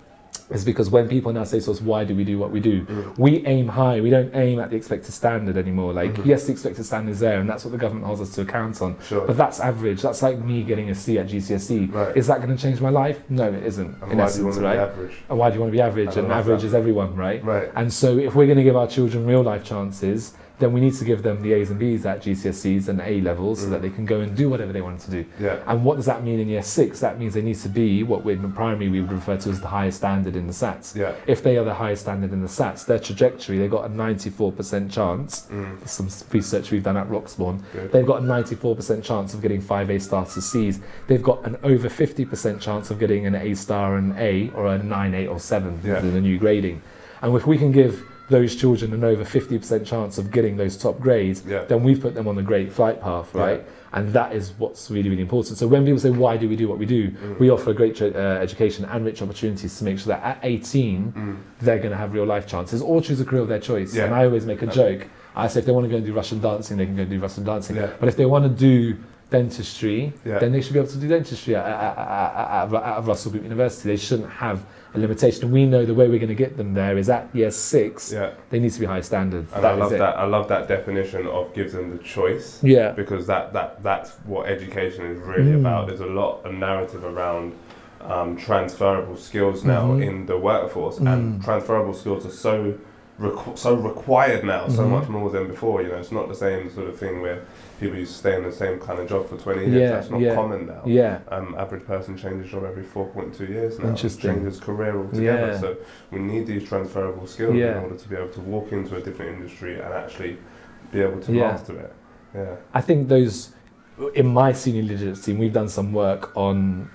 is because when people now say to us, why do we do what we do? Mm. We aim high. We don't aim at the expected standard anymore. Like, Mhm. yes, the expected standard is there, and that's what the government holds us to account on. Sure. But that's average. That's like me getting a C at GCSE. Right. Is that going to change my life? No, it isn't. and in why do you essence, want to right? be average? And why do you want to be average? And average that. is everyone, right? Right. And so, if we're going to give our children real life chances, then we need to give them the A's and B's at GCSEs and A levels so Mm. that they can go and do whatever they want to do. Yeah. And what does that mean in year six? That means they need to be what we in primary we would refer to as the highest standard in the SATs. Yeah. If they are the highest standard in the SATs, their trajectory, they've got a 94% chance. Mm. Some research we've done at Roxbourne. Good. They've got a 94% chance of getting five A stars to C's. They've got an over 50% chance of getting an A star and A or a 9, 8, or 7 Yeah. in the new grading. And if we can give those children an over 50% chance of getting those top grades, Yeah. then we've put them on the great flight path, right? And that is what's really, really important. So when people say, why do we do what we do? Mm. We offer a great uh, education and rich opportunities to make sure that at 18, they're going to have real life chances or choose a career of their choice. Mm. Yeah. And I always make a joke. I say if they want to go and do Russian dancing, they can go do Russian dancing. Yeah. But if they want to do dentistry, Yeah. then they should be able to do dentistry at, at, at, at, at Russell Group University. They shouldn't have a limitation. We know the way we're going to get them there is at year six. Yeah. They need to be high standards. And That I love that. I love that definition of gives them the choice. Yeah. Because that, that that's what education is really Mm. about. There's a lot of narrative around um, transferable skills now Mhm. in the workforce, and Mm. transferable skills are so requ- so required now, so Mhm. much more than before. You know, it's not the same sort of thing where people to stay in the same kind of job for 20 years. Yeah, That's not yeah. common now. Yeah. Um, average person changes job every 4.2 years now. Interesting. Changes career altogether. Yeah. So we need these transferable skills Yeah. in order to be able to walk into a different industry and actually be able to Yeah. master it. Yeah. I think those, in my senior leadership team, we've done some work on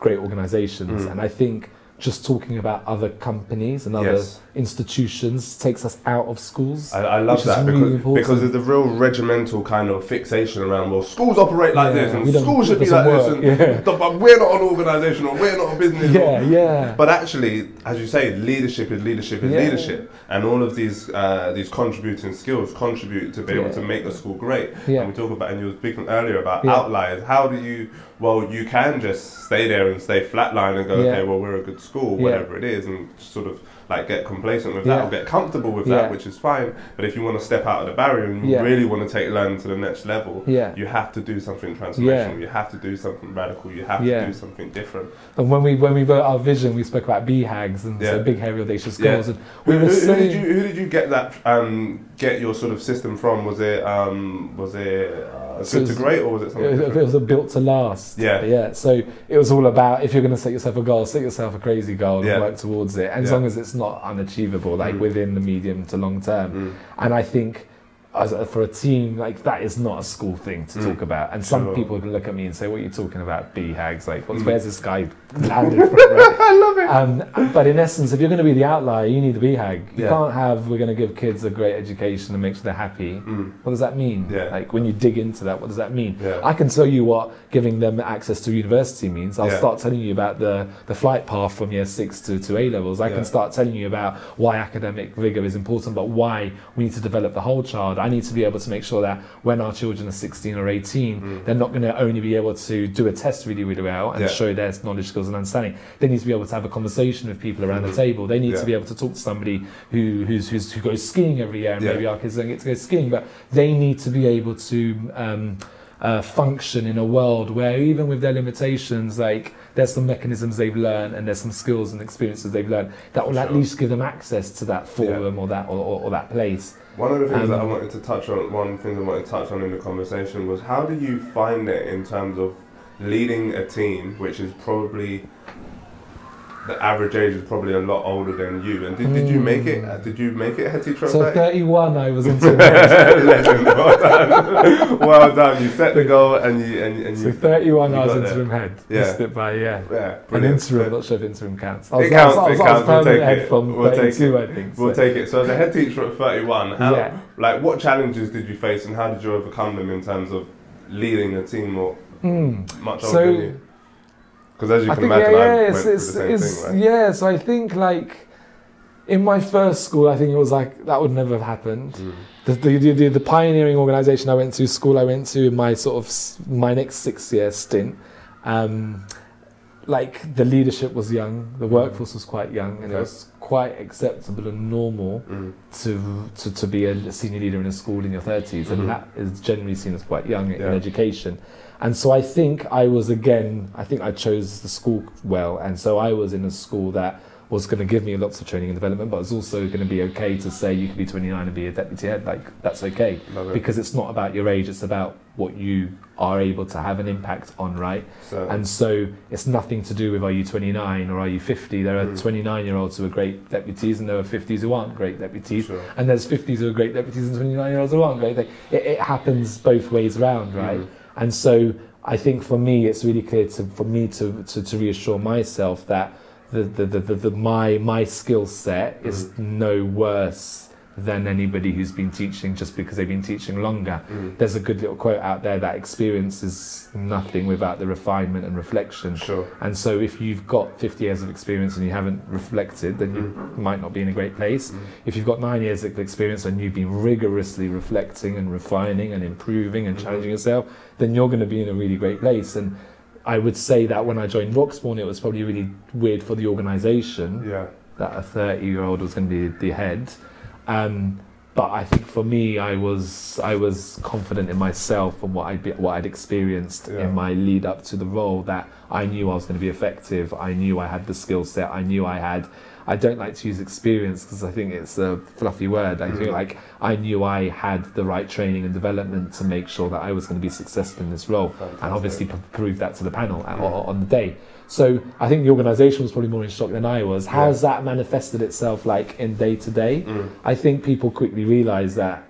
great organizations. Mm. And I think just talking about other companies and other Yes. institutions takes us out of schools. I, I love that because, important. because there's a real regimental kind of fixation around well schools operate like Yeah, this and schools should be like doesn't this work, and but we're not an organisation or we're not a business or- yeah, yeah. But actually, as you say, leadership is leadership is Yeah. leadership, and all of these uh, these contributing skills contribute to be able to make the school great. Yeah. And we talk about, and you were speaking earlier about Yeah. outliers. How do you? Well, you can just stay there and stay flatline and go, Yeah. okay, well, we're a good school, Yeah. whatever it is, and sort of like get complacent with that Yeah. or get comfortable with Yeah. that, which is fine. But if you want to step out of the barrier and you Yeah. really want to take learning to the next level, Yeah. you have to do something transformational. Yeah. You have to do something radical. You have Yeah. to do something different. And when we when we wrote our vision, we spoke about BHAGs and Yeah. so big, hairy, audacious Yeah. goals. And we Who, were who, who did you who did you get that um, get your sort of system from? Was it um, was it uh, So good to great or was it something it, different? it was a built to last. Yeah. Yeah. So it was all about if you're going to set yourself a goal, set yourself a crazy goal Yeah. and work towards it. And as Yeah. long as it's not unachievable, like Mm. within the medium to long term. Mm. And I think as a, for a team, like that is not a school thing to Mm. talk about. And some Sure. people can look at me and say, "What are you talking about, BHAGs? Like, what's, Mm. where's this guy landed from?" Right? I love it. Um, but in essence, if you're going to be the outlier, you need the hag. You Yeah. can't have we're going to give kids a great education and make sure they're happy. Mm. What does that mean? Yeah. Like when you dig into that, what does that mean? Yeah. I can tell you what giving them access to university means. I'll start telling you about the, the flight path from year six to, to A levels. I can start telling you about why academic rigor is important, but why we need to develop the whole child. I need to be able to make sure that when our children are 16 or 18, Mm. they're not going to only be able to do a test really, really well and Yeah. show their knowledge, skills, and understanding. They need to be able to have a conversation with people around Mhm. the table. They need Yeah. to be able to talk to somebody who, who's, who's, who goes skiing every year, and Yeah. maybe our kids don't get to go skiing, but they need to be able to um, uh, function in a world where even with their limitations, like there's some mechanisms they've learned and there's some skills and experiences they've learned that will at least give them access to that forum or that or, or, or that place. One of the things that I Um, wanted to touch on, one thing I wanted to touch on in the conversation was how do you find it in terms of leading a team, which is probably the average age is probably a lot older than you. And did, did you make it? uh, Did you make it head teacher? So 30? 31, I was into Legend. Well done. well done. You set the goal and you and, you- and So you 31, you I was there. interim head. Yeah. Missed it by yeah. yeah. An interim, not sure if interim counts. I was, It I was- counts, I was, it I was counts, we'll take head it. from We'll take 32, I think. We'll so. take it. So as a head teacher at 31, how Yeah. like what challenges did you face and how did you overcome them in terms of leading a team or Mm. much older So- than you? Because as you I can think imagine, yeah, yeah, went it's, it's, it's thing, right? yeah. So I think like in my first school, I think it was like that would never have happened. Mm. The, the, the, the, pioneering organisation I went to, school I went to in my sort of my next six year stint, um, like the leadership was young, the workforce was quite young, and it was quite acceptable and normal Mm. to, to, to be a senior leader in a school in your 30s, Mhm. and that is generally seen as quite young in Yeah. education. And so I think I was again, I think I chose the school well, and so I was in a school that was going to give me lots of training and development, but it's also going to be okay to say you can be 29 and be a deputy head, like that's okay, it. because it's not about your age, it's about what you are able to have an impact on, right? So, And so it's nothing to do with are you 29 or are you 50. There are Mm. 29 year olds who are great deputies, and there are 50s who aren't great deputies. sure. And there's 50s who are great deputies and 29 year olds who aren't great. It, it happens both ways around, right? Mm. And so I think for me, it's really clear to, for me to, to, to reassure myself that the, the, the, the, the my, my skill set is mm-hmm. no worse than anybody who's been teaching just because they've been teaching longer. Mm. There's a good little quote out there that experience is nothing without the refinement and reflection. Sure. And so, if you've got 50 years of experience and you haven't reflected, then you Mm. might not be in a great place. Mm. If you've got nine years of experience and you've been rigorously reflecting and refining and improving and Mhm. challenging yourself, then you're going to be in a really great place. And I would say that when I joined Roxbourne, it was probably really weird for the organisation Yeah. that a 30 year old was going to be the head. Um, but I think for me, I was I was confident in myself and what I'd be, what I'd experienced Yeah. in my lead up to the role. That I knew I was going to be effective. I knew I had the skill set. I knew I had. I don't like to use experience because I think it's a fluffy word. I feel Mhm. like I knew I had the right training and development to make sure that I was going to be successful in this role Fantastic. and obviously p- proved that to the panel at, Mm. on the day. So I think the organisation was probably more in shock than I was. How's that manifested itself like in day to day? I think people quickly realise that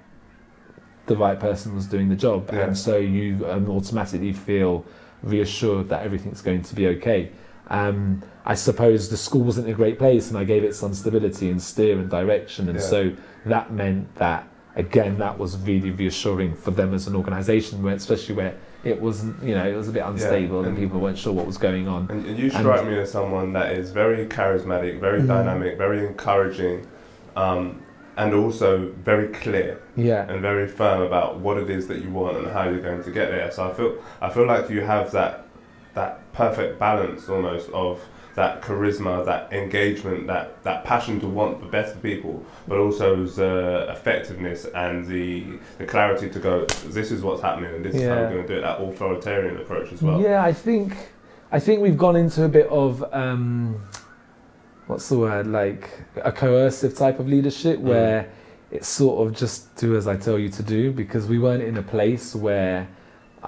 the right person was doing the job, Yeah. and so you um, automatically feel reassured that everything's going to be okay. Um, I suppose the school wasn't a great place, and I gave it some stability and steer and direction, and Yeah. so that meant that again that was really reassuring for them as an organisation, where especially where it wasn't, you know, it was a bit unstable and, and- people weren't sure what was going on. And, and you strike me as someone that is very charismatic, very Mhm. dynamic, very encouraging, um, and also very clear Yeah, and very firm about what it is that you want and how you're going to get there. So I feel I feel like you have that that perfect balance almost of that charisma, that engagement, that, that passion to want the best for people, but also the effectiveness and the the clarity to go, this is what's happening and this is how Yeah. we're going to do it. That authoritarian approach as well. Yeah, I think I think we've gone into a bit of um, what's the word like a coercive type of leadership Mm. where it's sort of just do as I tell you to do because we weren't in a place where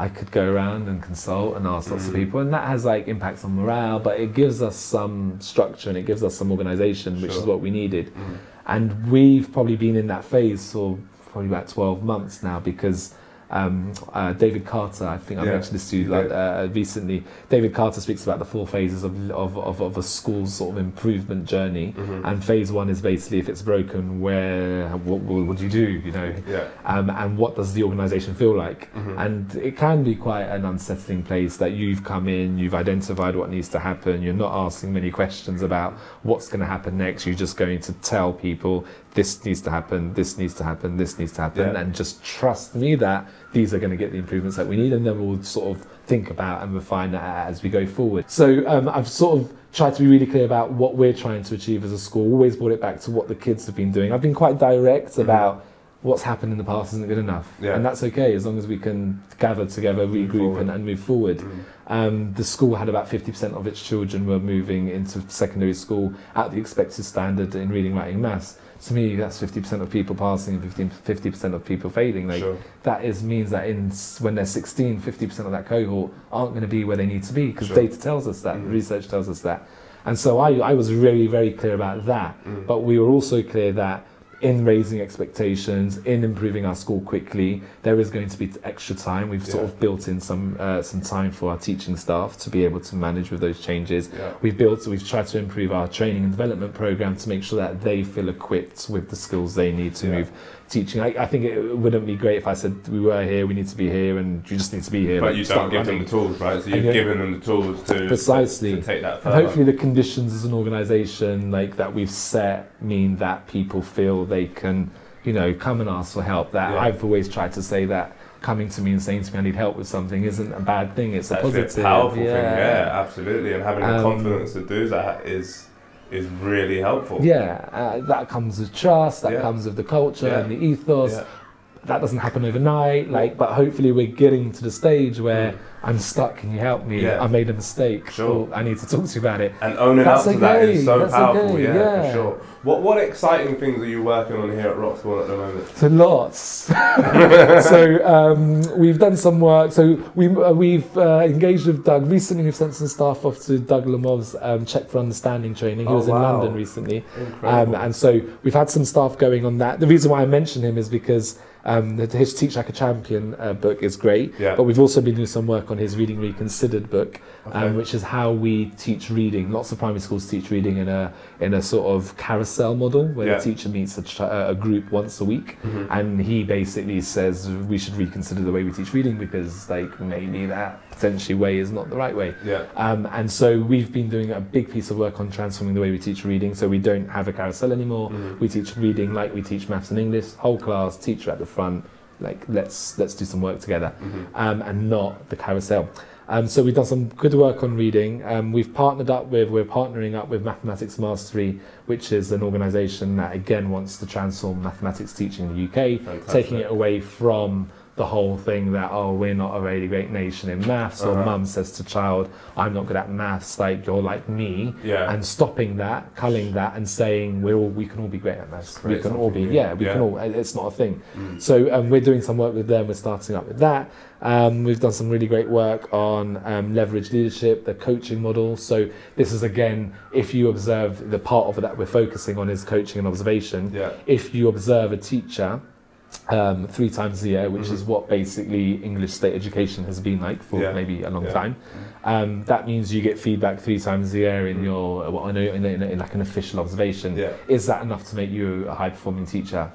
I could go around and consult and ask lots of Mm. people, and that has like impacts on morale, but it gives us some structure and it gives us some organisation, which is what we needed. Mm. And we've probably been in that phase for probably about 12 months now because um, uh, David Carter, I think I Yeah, mentioned this to you like, uh, recently. David Carter speaks about the four phases of, of, of, of a school's sort of improvement journey. Mhm. And phase one is basically if it's broken, where what, what, do you do? You know, yeah. um, and what does the organisation feel like? Mhm. And it can be quite an unsettling place that you've come in, you've identified what needs to happen, you're not asking many questions about what's going to happen next, you're just going to tell people this needs to happen, this needs to happen, this needs to happen, Yeah. and just trust me that these are going to get the improvements that we need, and then we'll sort of think about and refine that as we go forward. So um, I've sort of tried to be really clear about what we're trying to achieve as a school, always brought it back to what the kids have been doing. I've been quite direct Mhm. about what's happened in the past isn't good enough. Yeah. And that's okay as long as we can gather together, regroup, and, and move forward. Mm. Um, the school had about 50% of its children were moving into secondary school at the expected standard in reading, writing, maths. To me, that's 50% of people passing and 15, 50% of people failing. Like, sure. that is means that in when they're 16, 50% of that cohort aren't going to be where they need to be because Sure. data tells us that, Mhm. research tells us that. And so I, I was really, very clear about that. Mm. But we were also clear that in raising expectations, in improving our school quickly, there is going to be extra time. We've sort of built in some uh, some time for our teaching staff to be able to manage with those changes. yeah. We've built, we've tried to improve our training and development program to make sure that they feel equipped with the skills they need to Yeah. move teaching. I, I think it wouldn't be great if I said we were here, we need to be here, and you just need to be here. But like, you start don't give them the tools, right? So you've you- given them the tools to Precisely. to take that Further. And hopefully, the conditions as an organisation, like that we've set, mean that people feel they can, you know, come and ask for help. That Yeah. I've always tried to say that coming to me and saying to me, "I need help with something," isn't a bad thing. It's a Actually, positive. a powerful thing, yeah, absolutely. And having the Um, confidence to do that is is really helpful. Yeah, uh, that comes with trust. That Yeah. comes with the culture Yeah. and the ethos. Yeah. That doesn't happen overnight. Like, but hopefully, we're getting to the stage where Mm. I'm stuck. Can you help me? Yeah. I made a mistake. Sure. I need to talk to you about it. And owning That's up to that okay, is so that's powerful, okay, yeah, yeah. for sure. What what exciting things are you working on here at Roxbourne at the moment? So lots. so um, we've done some work. So we uh, we've uh, engaged with Doug recently. We've sent some staff off to Doug Lemov's um, Check for Understanding training. He Oh, was in. London recently, um, and so we've had some staff going on that. The reason why I mention him is because Um, the his Teach Like a Champion uh, book is great, Yeah. but we've also been doing some work on his Reading Reconsidered book, Okay. um, which is how we teach reading. Lots of primary schools teach reading in a in a sort of carousel model where Yeah. the teacher meets a, ch- a group once a week, Mhm. and he basically says we should reconsider the way we teach reading because like maybe that potentially way is not the right way. Yeah. Um, and so we've been doing a big piece of work on transforming the way we teach reading. So we don't have a carousel anymore. Mhm. We teach reading like we teach maths and English. Whole class, teacher at the front. Like let's let's do some work together, Mhm. um, and not the carousel. Um, so we've done some good work on reading. Um, we've partnered up with we're partnering up with Mathematics Mastery, which is an organisation that again wants to transform mathematics teaching in the UK, Fantastic. taking it away from the whole thing that oh we're not a really great nation in maths or Uh-huh. mum says to child I'm not good at maths like you're like me Yeah. and stopping that culling that and saying we're all we can all be great at maths we can all be new. yeah we can all it's not a thing Mm. so um, we're doing some work with them we're starting up with that um, we've done some really great work on um, leverage leadership the coaching model so this is again if you observe the part of it that we're focusing on is coaching and observation Yeah. if you observe a teacher um, three times a year, which Mhm. is what basically English state education has been like for Yeah. maybe a long Yeah. time. Um, that means you get feedback three times a year in Mhm. your, well, I know in, in, in like an official observation. Yeah. Is that enough to make you a high performing teacher?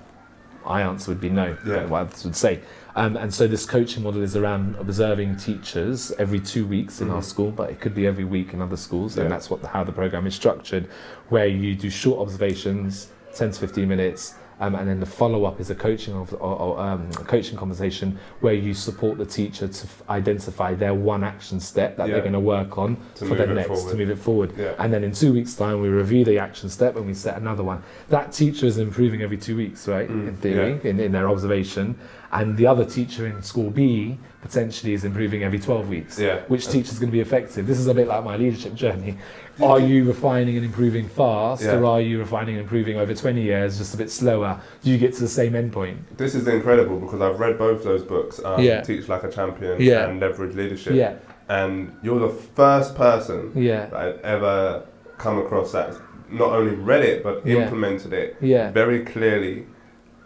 My answer would be no. Yeah. What I would say. Um, and so this coaching model is around observing teachers every two weeks in our Mhm. school, but it could be every week in other schools, and that's what the, how the program is structured, where you do short observations, 10 to 15 minutes, um, and then the follow up is a coaching of, or, or, um, a coaching conversation where you support the teacher to f- identify their one action step that Yeah. they're going to work on To for move the next forward. to move it forward. Yeah. And then in two weeks' time, we review the action step and we set another one. That teacher is improving every two weeks, right? Mm, in theory, in, in their observation. And the other teacher in school B potentially is improving every 12 weeks. Yeah. Which teacher is going to be effective? This is a bit like my leadership journey. Are you refining and improving fast, Yeah. or are you refining and improving over 20 years, just a bit slower? Do you get to the same endpoint? This is incredible because I've read both those books, um, Yeah. Teach Like a Champion Yeah. and Leverage Leadership. Yeah, And you're the first person yeah, that I've ever come across that not only read it but implemented it yeah, very clearly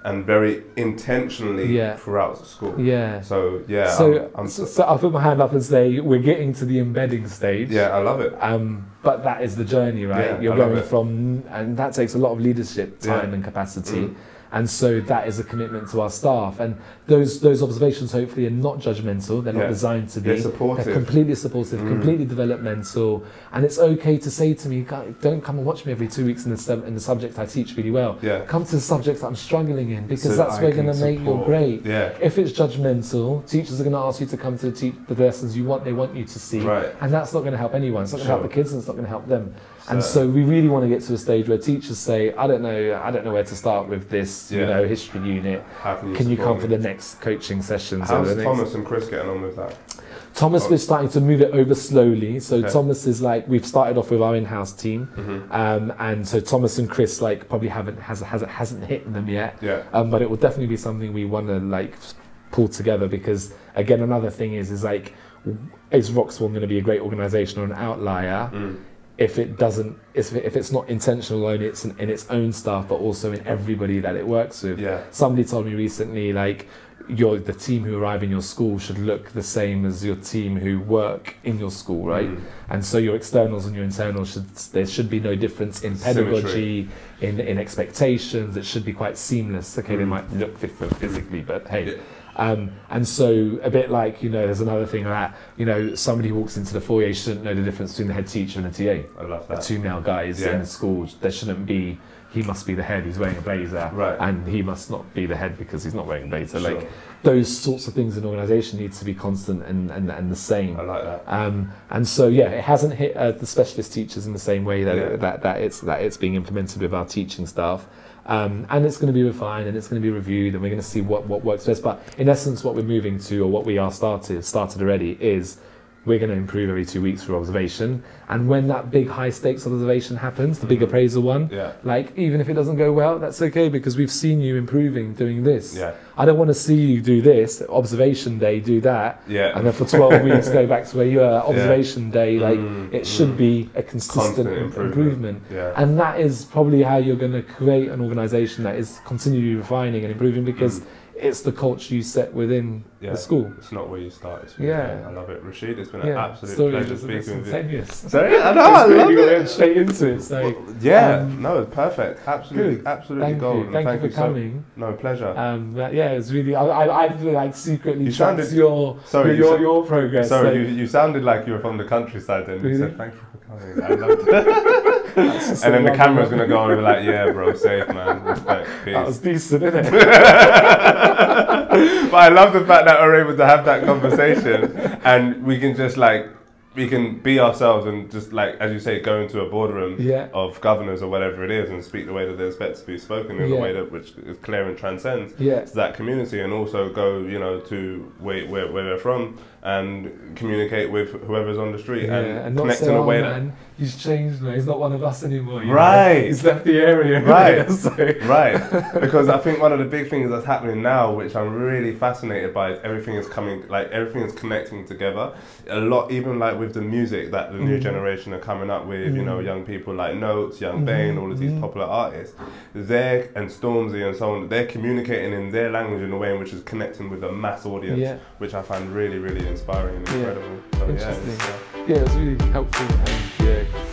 and very intentionally Yeah. throughout school. yeah. So yeah, So, I'm, I'm so, so I'll put my hand up and say we're getting to the embedding stage. yeah, I love it. Um, but that is the journey, right? Yeah, You're I love going from, and that takes a lot of leadership time Yeah. and capacity. Mm. And so that is a commitment to our staff. And those those observations hopefully are not judgmental. They're Yeah. not designed to be. They're supportive. They're completely supportive, Mm. completely developmental. And it's okay to say to me, don't come and watch me every two weeks in the, in the subject I teach really well. Yeah. Come to the subjects that I'm struggling in because So that's where can going to make you support. great. Yeah. If it's judgmental, teachers are going to ask you to come to teach the lessons you want, they want you to see. Right. And that's not going to help anyone. It's not going to Sure. help the kids and it's not going to help them. And So- we really want to get to a stage where teachers say, I don't know, I don't know where to start with this, you know, history unit. How can you, Can you come for the next coaching session? How's Thomas and Chris getting on with that? Thomas, Oh. we're starting to move it over slowly. So Okay. Thomas is like, we've started off with our in-house team. Mm-hmm. Um, and so Thomas and Chris like probably haven't, has, has, hasn't hit them yet. Yeah. Um, but it will definitely be something we want to like pull together because again, another thing is, is like, is Roxbourne going to be a great organization or an outlier? Mm. If it doesn't if, if it's not intentional in its in its own staff but also in everybody that it works with Yeah. somebody told me recently like your the team who arrive in your school should look the same as your team who work in your school right Mm. and so your externals and your internals should there should be no difference in pedagogy in in expectations it should be quite seamless okay they Mm. might look different physically but hey Yeah. Um, and so a bit like you know there's another thing that you know somebody walks into the foyer shouldn't know the difference between the head teacher and a TA I love that. two male guys Yeah. in the school, there shouldn't be. He must be the head. He's wearing a blazer, Right. and he must not be the head because he's not wearing a blazer. Sure. Like those sorts of things in organisation needs to be constant and, and, and the same. I like that. Um, and so yeah, it hasn't hit uh, the specialist teachers in the same way that, Yeah. that that it's that it's being implemented with our teaching staff. Um, and it's going to be refined and it's going to be reviewed and we're going to see what, what works best. But in essence, what we're moving to or what we are started started already is we're going to improve every two weeks through observation. And when that big high stakes observation happens, the big Mhm. appraisal one, Yeah. like even if it doesn't go well, that's okay because we've seen you improving doing this. Yeah. I don't want to see you do this observation day, do that, Yeah. and then for 12 weeks go back to where you are observation day like Mm, it should be a consistent Constant improvement. improvement. Yeah. and that is probably how you're going to create an organization that is continually refining and improving because Mm. It's the culture you set within Yeah. the school. It's not where you start. It's Yeah. I love it. Rashid, it's been an Yeah, absolute story pleasure speaking with you. Sorry, I know, I love it. went straight into it. So Yeah, Um, no, it's perfect. Absolutely, good. absolutely thank gold. you, And thank, you for so- coming. no pleasure. Um, but yeah, it was really. I, I, I like secretly You sounded- your sorry, you your, sa- your progress. Sorry, so you, you sounded like you were from the countryside. Then you said thank you for coming. I loved it. and then the camera's lovely. gonna go on and be like, yeah, bro, safe man, respect, peace. That was decent, isn't it? but I love the fact that we're able to have that conversation and we can just like we can be ourselves and just like as you say go into a boardroom Yeah. of governors or whatever it is and speak the way that they're expected to be spoken in Yeah. a way that which is clear and transcends Yeah. to that community and also go you know to where, where, where they're from and communicate with whoever's on the street Yeah, and, and connect say, in a oh way that man, he's changed now. He's not one of us anymore. you know? Right. He's left the area. Right. so, Right, because I think one of the big things that's happening now, which I'm really fascinated by, is everything is coming, like everything is connecting together. A lot, even like with the music that the new Mhm. generation are coming up with, you know, Mhm. young people like Notes, Young Mhm, Bane, all of these mhm. popular artists, they're and Stormzy and so on, they're communicating in their language in a way in which is connecting with a mass audience, Yeah. which I find really, really inspiring and Yeah. incredible. So, yeah, Interesting. it's, uh, yeah, it was really helpful. And, yeah,